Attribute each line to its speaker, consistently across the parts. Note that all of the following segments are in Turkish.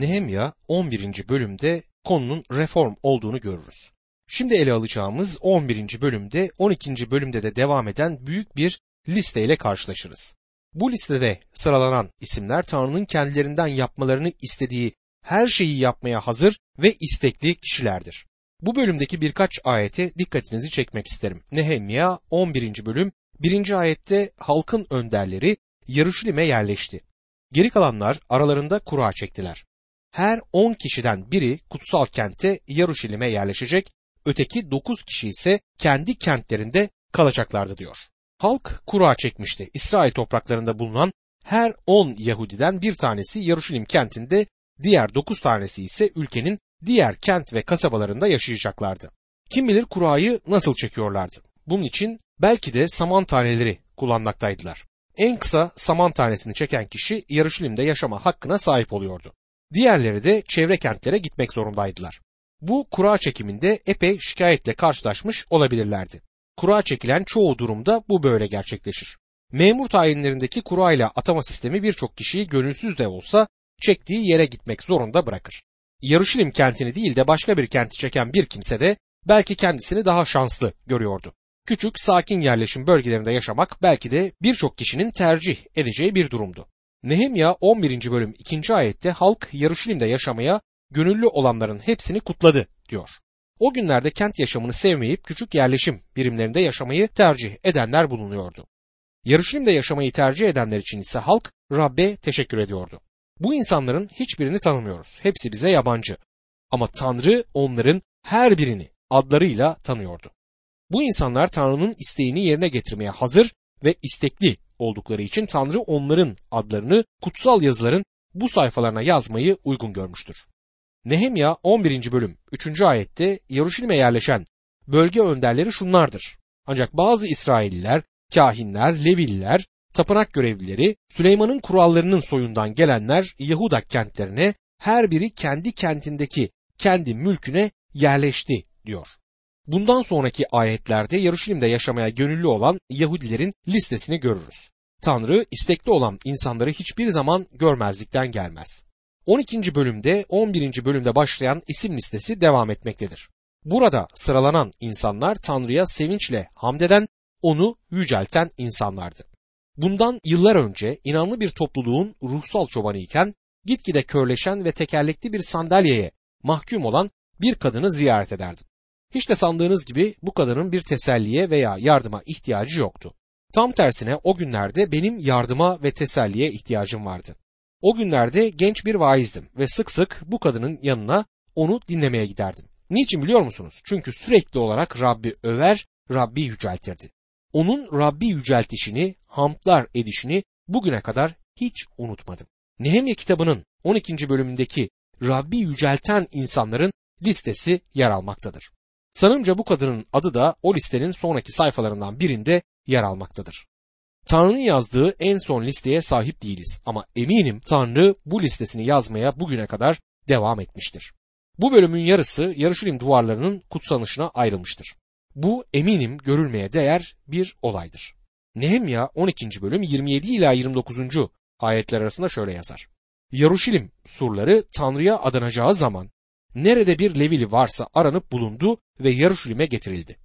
Speaker 1: Nehemya 11. bölümde konunun reform olduğunu görürüz. Şimdi ele alacağımız 11. bölümde 12. bölümde de devam eden büyük bir listeyle karşılaşırız. Bu listede sıralanan isimler Tanrı'nın kendilerinden yapmalarını istediği her şeyi yapmaya hazır ve istekli kişilerdir. Bu bölümdeki birkaç ayete dikkatinizi çekmek isterim. Nehemya 11. bölüm 1. ayette halkın önderleri Yaruşilim'e yerleşti. Geri kalanlar aralarında kura çektiler. Her 10 kişiden biri kutsal kente Yaruşilim'e yerleşecek, öteki 9 kişi ise kendi kentlerinde kalacaklardı diyor. Halk kura çekmişti. İsrail topraklarında bulunan her 10 Yahudiden bir tanesi Yaruşilim kentinde, diğer 9 tanesi ise ülkenin diğer kent ve kasabalarında yaşayacaklardı. Kim bilir kurayı nasıl çekiyorlardı. Bunun için belki de saman taneleri kullanmaktaydılar. En kısa saman tanesini çeken kişi Yarışilim'de yaşama hakkına sahip oluyordu. Diğerleri de çevre kentlere gitmek zorundaydılar. Bu kura çekiminde epey şikayetle karşılaşmış olabilirlerdi. Kura çekilen çoğu durumda bu böyle gerçekleşir. Memur tayinlerindeki kura ile atama sistemi birçok kişiyi gönülsüz de olsa çektiği yere gitmek zorunda bırakır. Yarışilim kentini değil de başka bir kenti çeken bir kimse de belki kendisini daha şanslı görüyordu. Küçük, sakin yerleşim bölgelerinde yaşamak belki de birçok kişinin tercih edeceği bir durumdu. Nehemya 11. bölüm 2. ayette halk Yarışilim'de yaşamaya gönüllü olanların hepsini kutladı diyor. O günlerde kent yaşamını sevmeyip küçük yerleşim birimlerinde yaşamayı tercih edenler bulunuyordu. Yarışilim'de yaşamayı tercih edenler için ise halk Rabbe teşekkür ediyordu. Bu insanların hiçbirini tanımıyoruz. Hepsi bize yabancı. Ama Tanrı onların her birini adlarıyla tanıyordu. Bu insanlar Tanrı'nın isteğini yerine getirmeye hazır ve istekli oldukları için Tanrı onların adlarını kutsal yazıların bu sayfalarına yazmayı uygun görmüştür. Nehemya 11. bölüm 3. ayette Yaruşilim'e yerleşen bölge önderleri şunlardır. Ancak bazı İsrailliler, kahinler, Levililer, tapınak görevlileri, Süleyman'ın kurallarının soyundan gelenler Yahuda kentlerine her biri kendi kentindeki kendi mülküne yerleşti diyor. Bundan sonraki ayetlerde Yaruşilim'de yaşamaya gönüllü olan Yahudilerin listesini görürüz. Tanrı istekli olan insanları hiçbir zaman görmezlikten gelmez. 12. bölümde 11. bölümde başlayan isim listesi devam etmektedir. Burada sıralanan insanlar Tanrı'ya sevinçle hamdeden, onu yücelten insanlardı. Bundan yıllar önce inanlı bir topluluğun ruhsal çobanı iken gitgide körleşen ve tekerlekli bir sandalyeye mahkum olan bir kadını ziyaret ederdim. Hiç de sandığınız gibi bu kadının bir teselliye veya yardıma ihtiyacı yoktu. Tam tersine o günlerde benim yardıma ve teselliye ihtiyacım vardı. O günlerde genç bir vaizdim ve sık sık bu kadının yanına onu dinlemeye giderdim. Niçin biliyor musunuz? Çünkü sürekli olarak Rabbi över, Rabbi yüceltirdi. Onun Rabbi yüceltişini, hamdlar edişini bugüne kadar hiç unutmadım. Nehemya kitabının 12. bölümündeki Rabbi yücelten insanların listesi yer almaktadır. Sanımca bu kadının adı da o listenin sonraki sayfalarından birinde yer almaktadır. Tanrı'nın yazdığı en son listeye sahip değiliz ama eminim Tanrı bu listesini yazmaya bugüne kadar devam etmiştir. Bu bölümün yarısı Yarışilim duvarlarının kutsanışına ayrılmıştır. Bu eminim görülmeye değer bir olaydır. Nehemya 12. bölüm 27 ila 29. ayetler arasında şöyle yazar. Yaruşilim surları Tanrı'ya adanacağı zaman nerede bir Levili varsa aranıp bulundu ve Yaruşilim'e getirildi.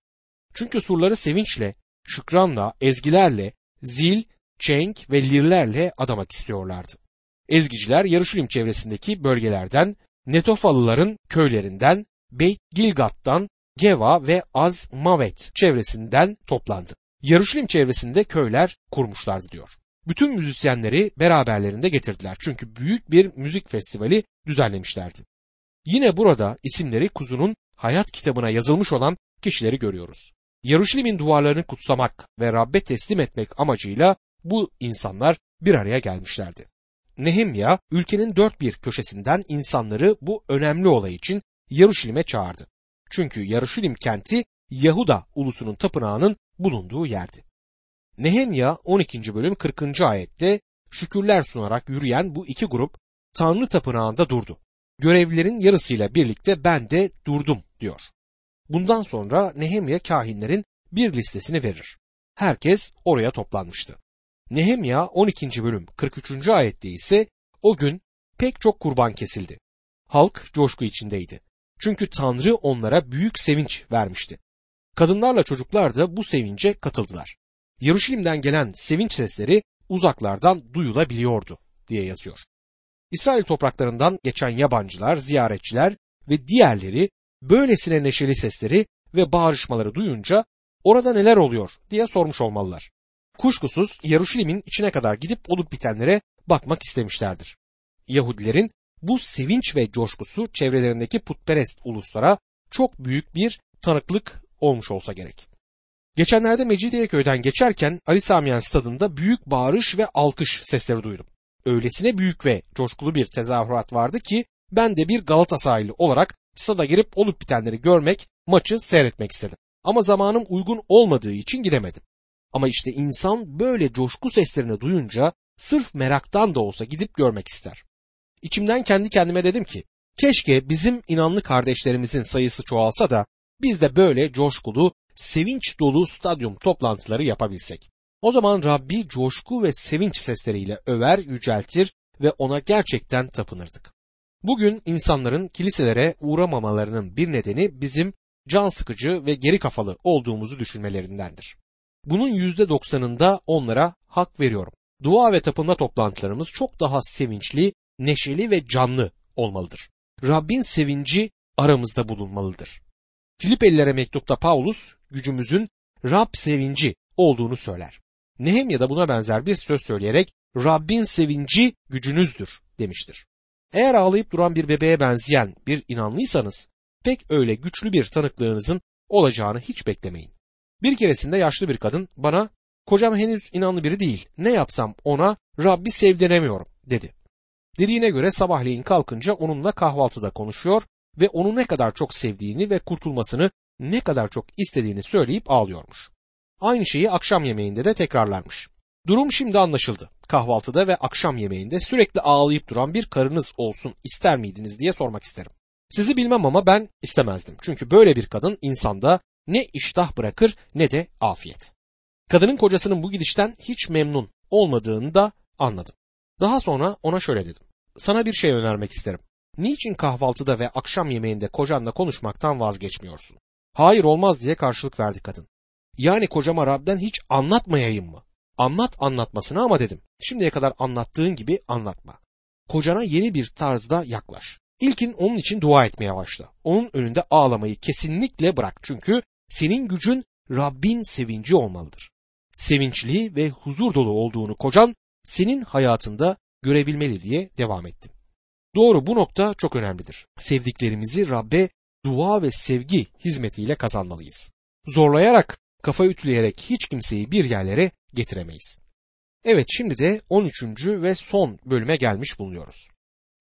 Speaker 1: Çünkü surları sevinçle, şükranla, ezgilerle, zil, çenk ve lirlerle adamak istiyorlardı. Ezgiciler Yaruşilim çevresindeki bölgelerden, Netofalıların köylerinden, Beyt Gilgat'tan, Geva ve Az Mavet çevresinden toplandı. Yaruşilim çevresinde köyler kurmuşlardı diyor. Bütün müzisyenleri beraberlerinde getirdiler çünkü büyük bir müzik festivali düzenlemişlerdi. Yine burada isimleri kuzunun hayat kitabına yazılmış olan kişileri görüyoruz. Yaruşilim'in duvarlarını kutsamak ve Rabbe teslim etmek amacıyla bu insanlar bir araya gelmişlerdi. Nehemya ülkenin dört bir köşesinden insanları bu önemli olay için Yaruşilim'e çağırdı. Çünkü Yaruşilim kenti Yahuda ulusunun tapınağının bulunduğu yerdi. Nehemya 12. bölüm 40. ayette şükürler sunarak yürüyen bu iki grup Tanrı tapınağında durdu. Görevlilerin yarısıyla birlikte ben de durdum diyor. Bundan sonra Nehemya kahinlerin bir listesini verir. Herkes oraya toplanmıştı. Nehemya 12. bölüm 43. ayette ise o gün pek çok kurban kesildi. Halk coşku içindeydi. Çünkü Tanrı onlara büyük sevinç vermişti. Kadınlarla çocuklar da bu sevince katıldılar. Yaruşilim'den gelen sevinç sesleri uzaklardan duyulabiliyordu diye yazıyor. İsrail topraklarından geçen yabancılar, ziyaretçiler ve diğerleri böylesine neşeli sesleri ve bağırışmaları duyunca orada neler oluyor diye sormuş olmalılar. Kuşkusuz Yaruşilim'in içine kadar gidip olup bitenlere bakmak istemişlerdir. Yahudilerin bu sevinç ve coşkusu çevrelerindeki putperest uluslara çok büyük bir tanıklık olmuş olsa gerek. Geçenlerde Mecidiyeköy'den geçerken Ali Samiyen stadında büyük bağırış ve alkış sesleri duydum. Öylesine büyük ve coşkulu bir tezahürat vardı ki ben de bir Galatasaraylı olarak stada girip olup bitenleri görmek, maçı seyretmek istedim. Ama zamanım uygun olmadığı için gidemedim. Ama işte insan böyle coşku seslerini duyunca sırf meraktan da olsa gidip görmek ister. İçimden kendi kendime dedim ki keşke bizim inanlı kardeşlerimizin sayısı çoğalsa da biz de böyle coşkulu, sevinç dolu stadyum toplantıları yapabilsek. O zaman Rabbi coşku ve sevinç sesleriyle över, yüceltir ve ona gerçekten tapınırdık. Bugün insanların kiliselere uğramamalarının bir nedeni bizim can sıkıcı ve geri kafalı olduğumuzu düşünmelerindendir. Bunun yüzde doksanında onlara hak veriyorum. Dua ve tapınma toplantılarımız çok daha sevinçli, neşeli ve canlı olmalıdır. Rabbin sevinci aramızda bulunmalıdır. Filipelilere mektupta Paulus gücümüzün Rab sevinci olduğunu söyler. Nehemya da buna benzer bir söz söyleyerek Rabbin sevinci gücünüzdür demiştir. Eğer ağlayıp duran bir bebeğe benzeyen bir inanlıysanız pek öyle güçlü bir tanıklığınızın olacağını hiç beklemeyin. Bir keresinde yaşlı bir kadın bana kocam henüz inanlı biri değil ne yapsam ona Rabbi sevdiremiyorum dedi. Dediğine göre sabahleyin kalkınca onunla kahvaltıda konuşuyor ve onu ne kadar çok sevdiğini ve kurtulmasını ne kadar çok istediğini söyleyip ağlıyormuş. Aynı şeyi akşam yemeğinde de tekrarlarmış. Durum şimdi anlaşıldı. Kahvaltıda ve akşam yemeğinde sürekli ağlayıp duran bir karınız olsun ister miydiniz diye sormak isterim. Sizi bilmem ama ben istemezdim. Çünkü böyle bir kadın insanda ne iştah bırakır ne de afiyet. Kadının kocasının bu gidişten hiç memnun olmadığını da anladım. Daha sonra ona şöyle dedim. Sana bir şey önermek isterim. Niçin kahvaltıda ve akşam yemeğinde kocanla konuşmaktan vazgeçmiyorsun? Hayır olmaz diye karşılık verdi kadın. Yani kocama Rab'den hiç anlatmayayım mı? Anlat anlatmasını ama dedim. Şimdiye kadar anlattığın gibi anlatma. Kocana yeni bir tarzda yaklaş. İlkin onun için dua etmeye başla. Onun önünde ağlamayı kesinlikle bırak. Çünkü senin gücün Rabbin sevinci olmalıdır. Sevinçli ve huzur dolu olduğunu kocan senin hayatında görebilmeli diye devam ettim. Doğru bu nokta çok önemlidir. Sevdiklerimizi Rabbe dua ve sevgi hizmetiyle kazanmalıyız. Zorlayarak, kafa ütüleyerek hiç kimseyi bir yerlere getiremeyiz. Evet şimdi de 13. ve son bölüme gelmiş bulunuyoruz.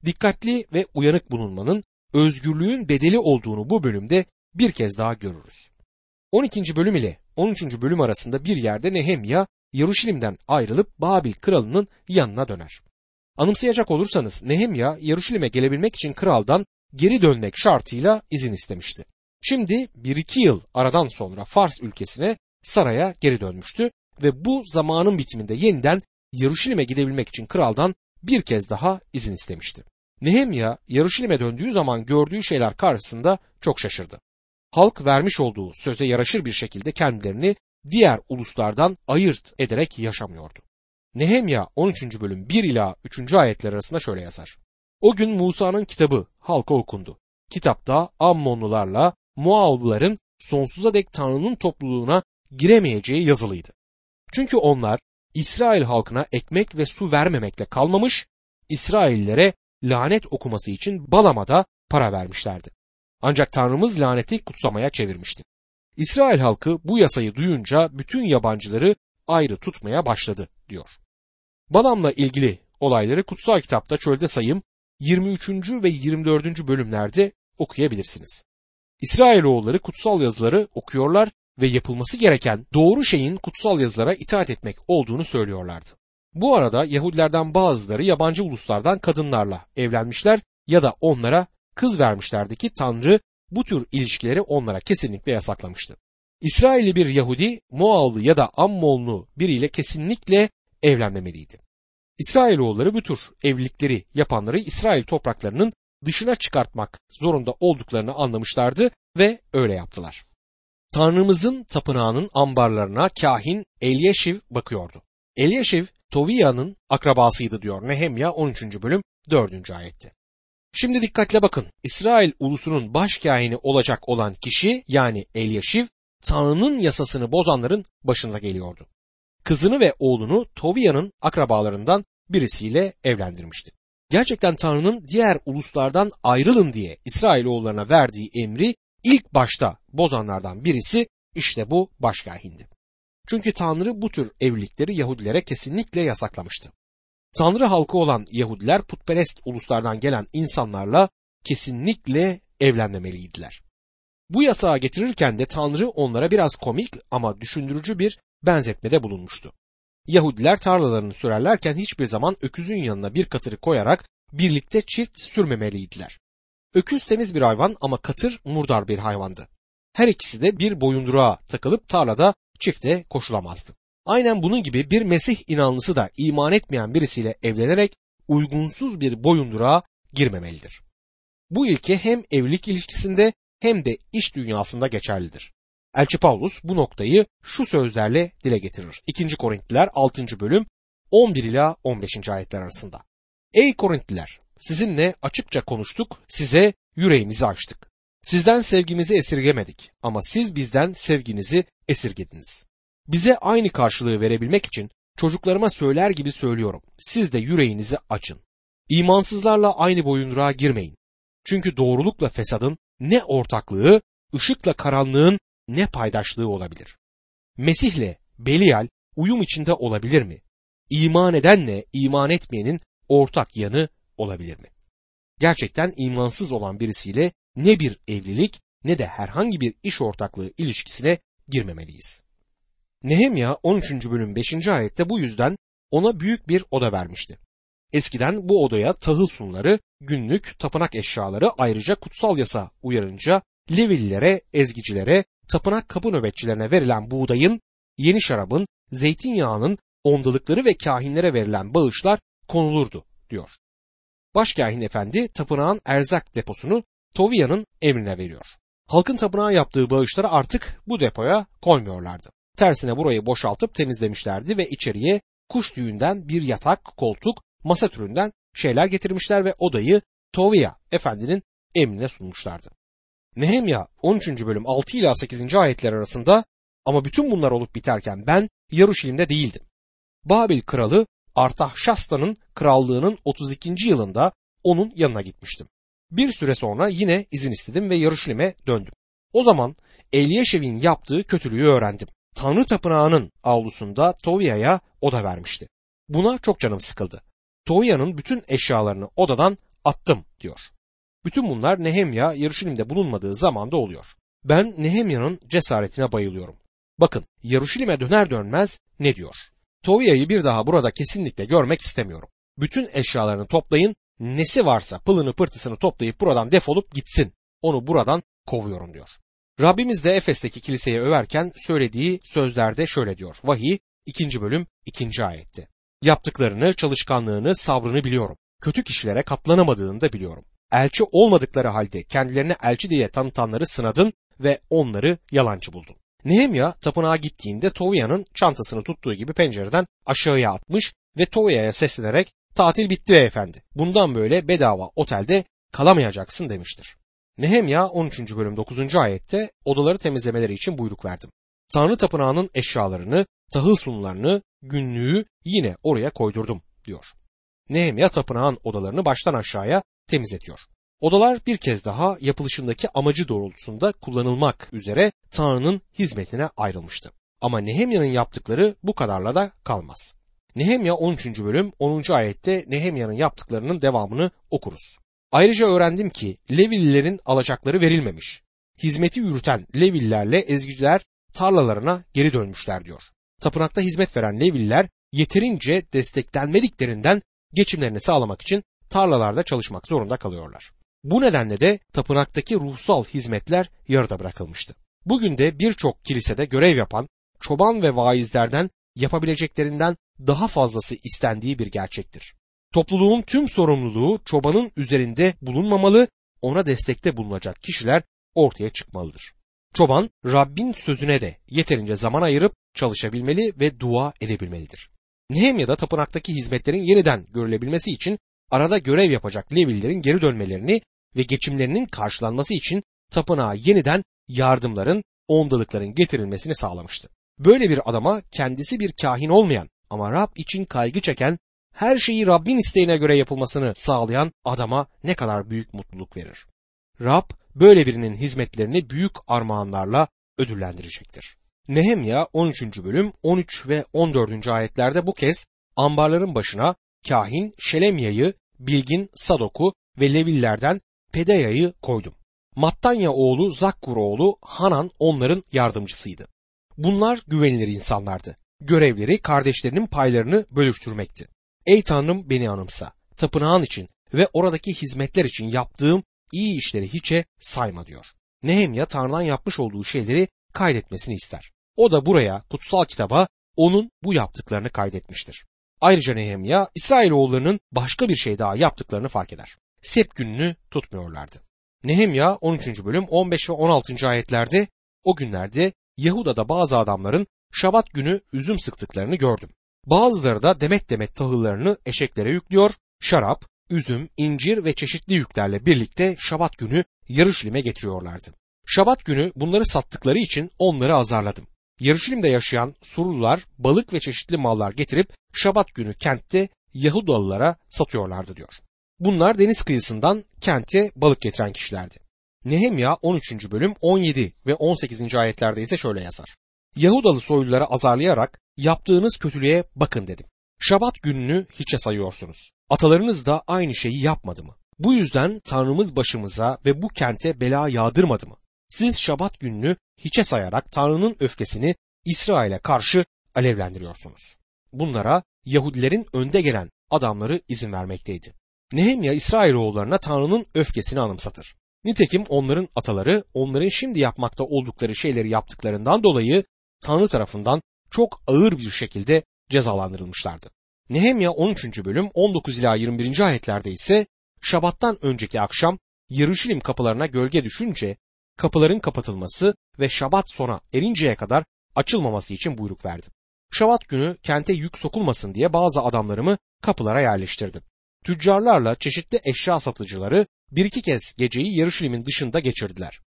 Speaker 1: Dikkatli ve uyanık bulunmanın özgürlüğün bedeli olduğunu bu bölümde bir kez daha görürüz. 12. bölüm ile 13. bölüm arasında bir yerde Nehemya Yaruşilim'den ayrılıp Babil kralının yanına döner. Anımsayacak olursanız Nehemya Yaruşilim'e gelebilmek için kraldan geri dönmek şartıyla izin istemişti. Şimdi bir iki yıl aradan sonra Fars ülkesine saraya geri dönmüştü ve bu zamanın bitiminde yeniden Yaruşilim'e gidebilmek için kraldan bir kez daha izin istemişti. Nehemya Yaruşilim'e döndüğü zaman gördüğü şeyler karşısında çok şaşırdı. Halk vermiş olduğu söze yaraşır bir şekilde kendilerini diğer uluslardan ayırt ederek yaşamıyordu. Nehemya 13. bölüm 1 ila 3. ayetler arasında şöyle yazar. O gün Musa'nın kitabı halka okundu. Kitapta Ammonlularla Muavluların sonsuza dek Tanrı'nın topluluğuna giremeyeceği yazılıydı. Çünkü onlar İsrail halkına ekmek ve su vermemekle kalmamış, İsraillere lanet okuması için Balam'a para vermişlerdi. Ancak Tanrımız laneti kutsamaya çevirmişti. İsrail halkı bu yasayı duyunca bütün yabancıları ayrı tutmaya başladı diyor. Balam'la ilgili olayları kutsal kitapta çölde sayım 23. ve 24. bölümlerde okuyabilirsiniz. İsrailoğulları kutsal yazıları okuyorlar ve yapılması gereken doğru şeyin kutsal yazılara itaat etmek olduğunu söylüyorlardı. Bu arada Yahudilerden bazıları yabancı uluslardan kadınlarla evlenmişler ya da onlara kız vermişlerdi ki Tanrı bu tür ilişkileri onlara kesinlikle yasaklamıştı. İsrailli bir Yahudi Moavlı ya da Ammonlu biriyle kesinlikle evlenmemeliydi. İsrailoğulları bu tür evlilikleri yapanları İsrail topraklarının dışına çıkartmak zorunda olduklarını anlamışlardı ve öyle yaptılar. Tanrımızın tapınağının ambarlarına kahin Elyeşiv bakıyordu. Elyeşiv Toviya'nın akrabasıydı diyor Nehemya 13. bölüm 4. ayette. Şimdi dikkatle bakın. İsrail ulusunun baş kahini olacak olan kişi yani Elyeşiv Tanrı'nın yasasını bozanların başında geliyordu. Kızını ve oğlunu Toviya'nın akrabalarından birisiyle evlendirmişti. Gerçekten Tanrı'nın diğer uluslardan ayrılın diye İsrailoğullarına verdiği emri ilk başta bozanlardan birisi işte bu başkahindi. Çünkü Tanrı bu tür evlilikleri Yahudilere kesinlikle yasaklamıştı. Tanrı halkı olan Yahudiler putperest uluslardan gelen insanlarla kesinlikle evlenmemeliydiler. Bu yasağı getirirken de Tanrı onlara biraz komik ama düşündürücü bir benzetmede bulunmuştu. Yahudiler tarlalarını sürerlerken hiçbir zaman öküzün yanına bir katırı koyarak birlikte çift sürmemeliydiler. Öküz temiz bir hayvan ama katır murdar bir hayvandı. Her ikisi de bir boyunduruğa takılıp tarlada çifte koşulamazdı. Aynen bunun gibi bir Mesih inanlısı da iman etmeyen birisiyle evlenerek uygunsuz bir boyunduruğa girmemelidir. Bu ilke hem evlilik ilişkisinde hem de iş dünyasında geçerlidir. Elçi Paulus bu noktayı şu sözlerle dile getirir. 2. Korintliler 6. bölüm 11 ila 15. ayetler arasında. Ey Korintliler sizinle açıkça konuştuk size yüreğimizi açtık. Sizden sevgimizi esirgemedik ama siz bizden sevginizi esirgediniz. Bize aynı karşılığı verebilmek için çocuklarıma söyler gibi söylüyorum. Siz de yüreğinizi açın. İmansızlarla aynı boyunduruğa girmeyin. Çünkü doğrulukla fesadın ne ortaklığı, ışıkla karanlığın ne paydaşlığı olabilir? Mesih'le Belial uyum içinde olabilir mi? İman edenle iman etmeyenin ortak yanı olabilir mi? Gerçekten imansız olan birisiyle ne bir evlilik ne de herhangi bir iş ortaklığı ilişkisine girmemeliyiz. Nehemya 13. bölüm 5. ayette bu yüzden ona büyük bir oda vermişti. Eskiden bu odaya tahıl sunları, günlük, tapınak eşyaları ayrıca kutsal yasa uyarınca Levililere, ezgicilere, tapınak kapı nöbetçilerine verilen buğdayın, yeni şarabın, zeytinyağının, ondalıkları ve kahinlere verilen bağışlar konulurdu diyor. Başkahin efendi tapınağın erzak deposunu Toviya'nın emrine veriyor. Halkın tapınağa yaptığı bağışları artık bu depoya koymuyorlardı. Tersine burayı boşaltıp temizlemişlerdi ve içeriye kuş tüyünden bir yatak, koltuk, masa türünden şeyler getirmişler ve odayı Tovia efendinin emrine sunmuşlardı. Nehemya 13. bölüm 6 ila 8. ayetler arasında ama bütün bunlar olup biterken ben Yaruşilim'de değildim. Babil kralı Artahşasta'nın krallığının 32. yılında onun yanına gitmiştim. Bir süre sonra yine izin istedim ve Yaruşilim'e döndüm. O zaman Eliyeşev'in yaptığı kötülüğü öğrendim. Tanrı tapınağının avlusunda Tovia'ya oda vermişti. Buna çok canım sıkıldı. Tovia'nın bütün eşyalarını odadan attım diyor. Bütün bunlar Nehemya Yaruşilim'de bulunmadığı zamanda oluyor. Ben Nehemya'nın cesaretine bayılıyorum. Bakın Yaruşilim'e döner dönmez ne diyor? Tovia'yı bir daha burada kesinlikle görmek istemiyorum. Bütün eşyalarını toplayın, nesi varsa pılını pırtısını toplayıp buradan defolup gitsin. Onu buradan kovuyorum diyor. Rabbimiz de Efes'teki kiliseyi överken söylediği sözlerde şöyle diyor. Vahiy 2. bölüm 2. ayette. Yaptıklarını, çalışkanlığını, sabrını biliyorum. Kötü kişilere katlanamadığını da biliyorum. Elçi olmadıkları halde kendilerine elçi diye tanıtanları sınadın ve onları yalancı buldun. Nehemya tapınağa gittiğinde Tovia'nın çantasını tuttuğu gibi pencereden aşağıya atmış ve Tovia'ya seslenerek tatil bitti efendi. Bundan böyle bedava otelde kalamayacaksın demiştir. Nehemya 13. bölüm 9. ayette odaları temizlemeleri için buyruk verdim. Tanrı tapınağının eşyalarını, tahıl sunularını, günlüğü yine oraya koydurdum diyor. Nehemya tapınağın odalarını baştan aşağıya temizletiyor. Odalar bir kez daha yapılışındaki amacı doğrultusunda kullanılmak üzere Tanrı'nın hizmetine ayrılmıştı. Ama Nehemya'nın yaptıkları bu kadarla da kalmaz. Nehemya 13. bölüm 10. ayette Nehemya'nın yaptıklarının devamını okuruz. Ayrıca öğrendim ki Levililerin alacakları verilmemiş. Hizmeti yürüten Levililerle ezgiciler tarlalarına geri dönmüşler diyor. Tapınakta hizmet veren Levililer yeterince desteklenmediklerinden geçimlerini sağlamak için tarlalarda çalışmak zorunda kalıyorlar. Bu nedenle de tapınaktaki ruhsal hizmetler yarıda bırakılmıştı. Bugün de birçok kilisede görev yapan çoban ve vaizlerden yapabileceklerinden daha fazlası istendiği bir gerçektir. Topluluğun tüm sorumluluğu çobanın üzerinde bulunmamalı, ona destekte bulunacak kişiler ortaya çıkmalıdır. Çoban Rabbin sözüne de yeterince zaman ayırıp çalışabilmeli ve dua edebilmelidir. Nehemya'da tapınaktaki hizmetlerin yeniden görülebilmesi için arada görev yapacak Levillerin geri dönmelerini ve geçimlerinin karşılanması için tapınağa yeniden yardımların, ondalıkların getirilmesini sağlamıştı. Böyle bir adama kendisi bir kahin olmayan ama Rab için kaygı çeken, her şeyi Rabbin isteğine göre yapılmasını sağlayan adama ne kadar büyük mutluluk verir. Rab böyle birinin hizmetlerini büyük armağanlarla ödüllendirecektir. Nehemya 13. bölüm 13 ve 14. ayetlerde bu kez ambarların başına kahin Şelemya'yı, bilgin Sadok'u ve Levillerden Pedaya'yı koydum. Mattanya oğlu Zakkur oğlu Hanan onların yardımcısıydı. Bunlar güvenilir insanlardı. Görevleri kardeşlerinin paylarını bölüştürmekti. Ey Tanrım beni anımsa. Tapınağın için ve oradaki hizmetler için yaptığım iyi işleri hiçe sayma diyor. Nehemya Tanrı'dan yapmış olduğu şeyleri kaydetmesini ister. O da buraya kutsal kitaba onun bu yaptıklarını kaydetmiştir. Ayrıca Nehemya İsrailoğullarının başka bir şey daha yaptıklarını fark eder. Sep gününü tutmuyorlardı. Nehemya 13. bölüm 15 ve 16. ayetlerde o günlerde Yahuda'da bazı adamların Şabat günü üzüm sıktıklarını gördüm. Bazıları da demet demet tahıllarını eşeklere yüklüyor, şarap, üzüm, incir ve çeşitli yüklerle birlikte Şabat günü Yarışlim'e getiriyorlardı. Şabat günü bunları sattıkları için onları azarladım. Yarışlim'de yaşayan Surlular balık ve çeşitli mallar getirip Şabat günü kentte Yahudalılara satıyorlardı diyor. Bunlar deniz kıyısından kente balık getiren kişilerdi. Nehemya 13. bölüm 17 ve 18. ayetlerde ise şöyle yazar. Yahudalı soyluları azarlayarak yaptığınız kötülüğe bakın dedim. Şabat gününü hiçe sayıyorsunuz. Atalarınız da aynı şeyi yapmadı mı? Bu yüzden Tanrımız başımıza ve bu kente bela yağdırmadı mı? Siz Şabat gününü hiçe sayarak Tanrı'nın öfkesini İsrail'e karşı alevlendiriyorsunuz. Bunlara Yahudilerin önde gelen adamları izin vermekteydi. Nehemya İsrailoğullarına Tanrı'nın öfkesini anımsatır. Nitekim onların ataları onların şimdi yapmakta oldukları şeyleri yaptıklarından dolayı Tanrı tarafından çok ağır bir şekilde cezalandırılmışlardı. Nehemya 13. bölüm 19 ila 21. ayetlerde ise Şabat'tan önceki akşam Yarışilim kapılarına gölge düşünce kapıların kapatılması ve Şabat sona erinceye kadar açılmaması için buyruk verdi. Şabat günü kente yük sokulmasın diye bazı adamlarımı kapılara yerleştirdim. Tüccarlarla çeşitli eşya satıcıları bir iki kez geceyi Yarışilim'in dışında geçirdiler.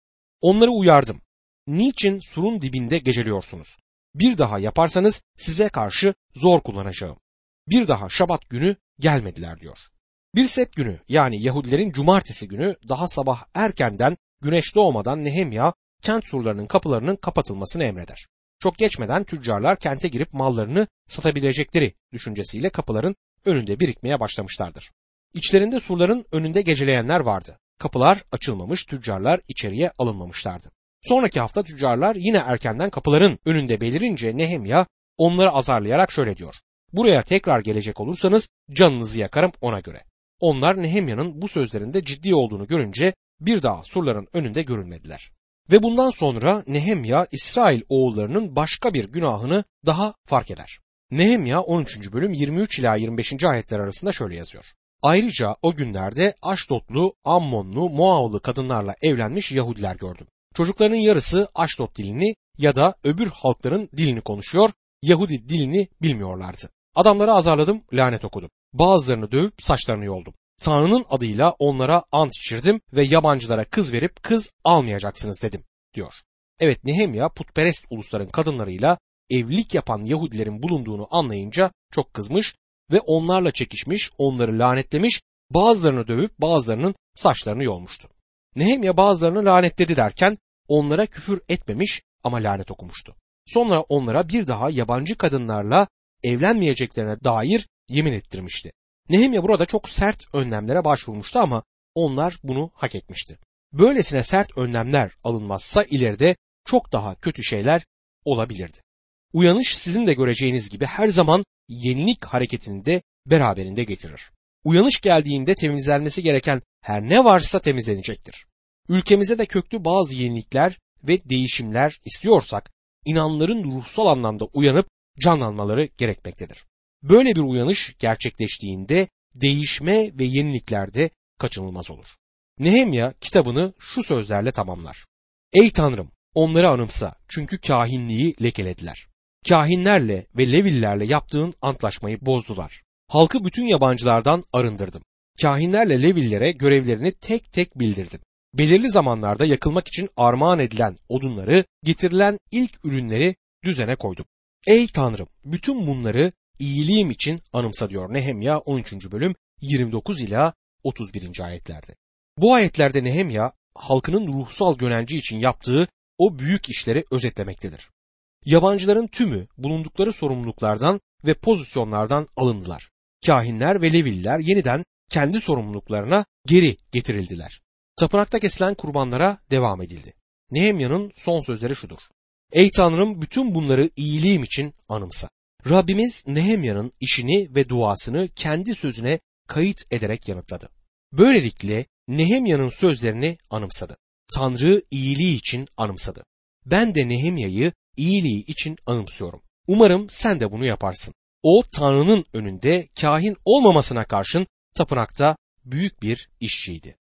Speaker 1: Onları uyardım. Niçin surun dibinde geceliyorsunuz? Bir daha yaparsanız size karşı zor kullanacağım. Bir daha şabat günü gelmediler diyor. Bir set günü yani Yahudilerin cumartesi günü daha sabah erkenden güneş doğmadan Nehemya kent surlarının kapılarının kapatılmasını emreder. Çok geçmeden tüccarlar kente girip mallarını satabilecekleri düşüncesiyle kapıların önünde birikmeye başlamışlardır. İçlerinde surların önünde geceleyenler vardı. Kapılar açılmamış, tüccarlar içeriye alınmamışlardı. Sonraki hafta tüccarlar yine erkenden kapıların önünde belirince Nehemya onları azarlayarak şöyle diyor. Buraya tekrar gelecek olursanız canınızı yakarım ona göre. Onlar Nehemya'nın bu sözlerinde ciddi olduğunu görünce bir daha surların önünde görünmediler. Ve bundan sonra Nehemya İsrail oğullarının başka bir günahını daha fark eder. Nehemya 13. bölüm 23 ila 25. ayetler arasında şöyle yazıyor. Ayrıca o günlerde Aşdotlu, Ammonlu, Moavlı kadınlarla evlenmiş Yahudiler gördüm. Çocukların yarısı Aşdot dilini ya da öbür halkların dilini konuşuyor, Yahudi dilini bilmiyorlardı. Adamları azarladım, lanet okudum. Bazılarını dövüp saçlarını yoldum. Tanrı'nın adıyla onlara ant içirdim ve yabancılara kız verip kız almayacaksınız dedim diyor. Evet Nehemya putperest ulusların kadınlarıyla evlilik yapan Yahudilerin bulunduğunu anlayınca çok kızmış ve onlarla çekişmiş, onları lanetlemiş, bazılarını dövüp bazılarının saçlarını yolmuştu. Nehemya bazılarını lanetledi derken onlara küfür etmemiş ama lanet okumuştu. Sonra onlara bir daha yabancı kadınlarla evlenmeyeceklerine dair yemin ettirmişti. Nehemya burada çok sert önlemlere başvurmuştu ama onlar bunu hak etmişti. Böylesine sert önlemler alınmazsa ileride çok daha kötü şeyler olabilirdi. Uyanış sizin de göreceğiniz gibi her zaman yenilik hareketini de beraberinde getirir. Uyanış geldiğinde temizlenmesi gereken her ne varsa temizlenecektir. Ülkemizde de köklü bazı yenilikler ve değişimler istiyorsak inanların ruhsal anlamda uyanıp canlanmaları gerekmektedir. Böyle bir uyanış gerçekleştiğinde değişme ve yeniliklerde kaçınılmaz olur. Nehemya kitabını şu sözlerle tamamlar. Ey Tanrım onları anımsa çünkü kahinliği lekelediler. Kahinlerle ve Levillerle yaptığın antlaşmayı bozdular. Halkı bütün yabancılardan arındırdım. Kahinlerle Levillere görevlerini tek tek bildirdim. Belirli zamanlarda yakılmak için armağan edilen odunları, getirilen ilk ürünleri düzene koydum. Ey Tanrım bütün bunları iyiliğim için anımsa diyor Nehemya 13. bölüm 29 ila 31. ayetlerde. Bu ayetlerde Nehemya halkının ruhsal gönenci için yaptığı o büyük işleri özetlemektedir. Yabancıların tümü bulundukları sorumluluklardan ve pozisyonlardan alındılar. Kahinler ve Leviller yeniden kendi sorumluluklarına geri getirildiler. Tapınakta kesilen kurbanlara devam edildi. Nehemya'nın son sözleri şudur. Ey Tanrım bütün bunları iyiliğim için anımsa. Rabbimiz Nehemya'nın işini ve duasını kendi sözüne kayıt ederek yanıtladı. Böylelikle Nehemya'nın sözlerini anımsadı. Tanrı iyiliği için anımsadı. Ben de Nehemya'yı iyiliği için anımsıyorum. Umarım sen de bunu yaparsın. O Tanrı'nın önünde kahin olmamasına karşın tapınakta büyük bir işçiydi.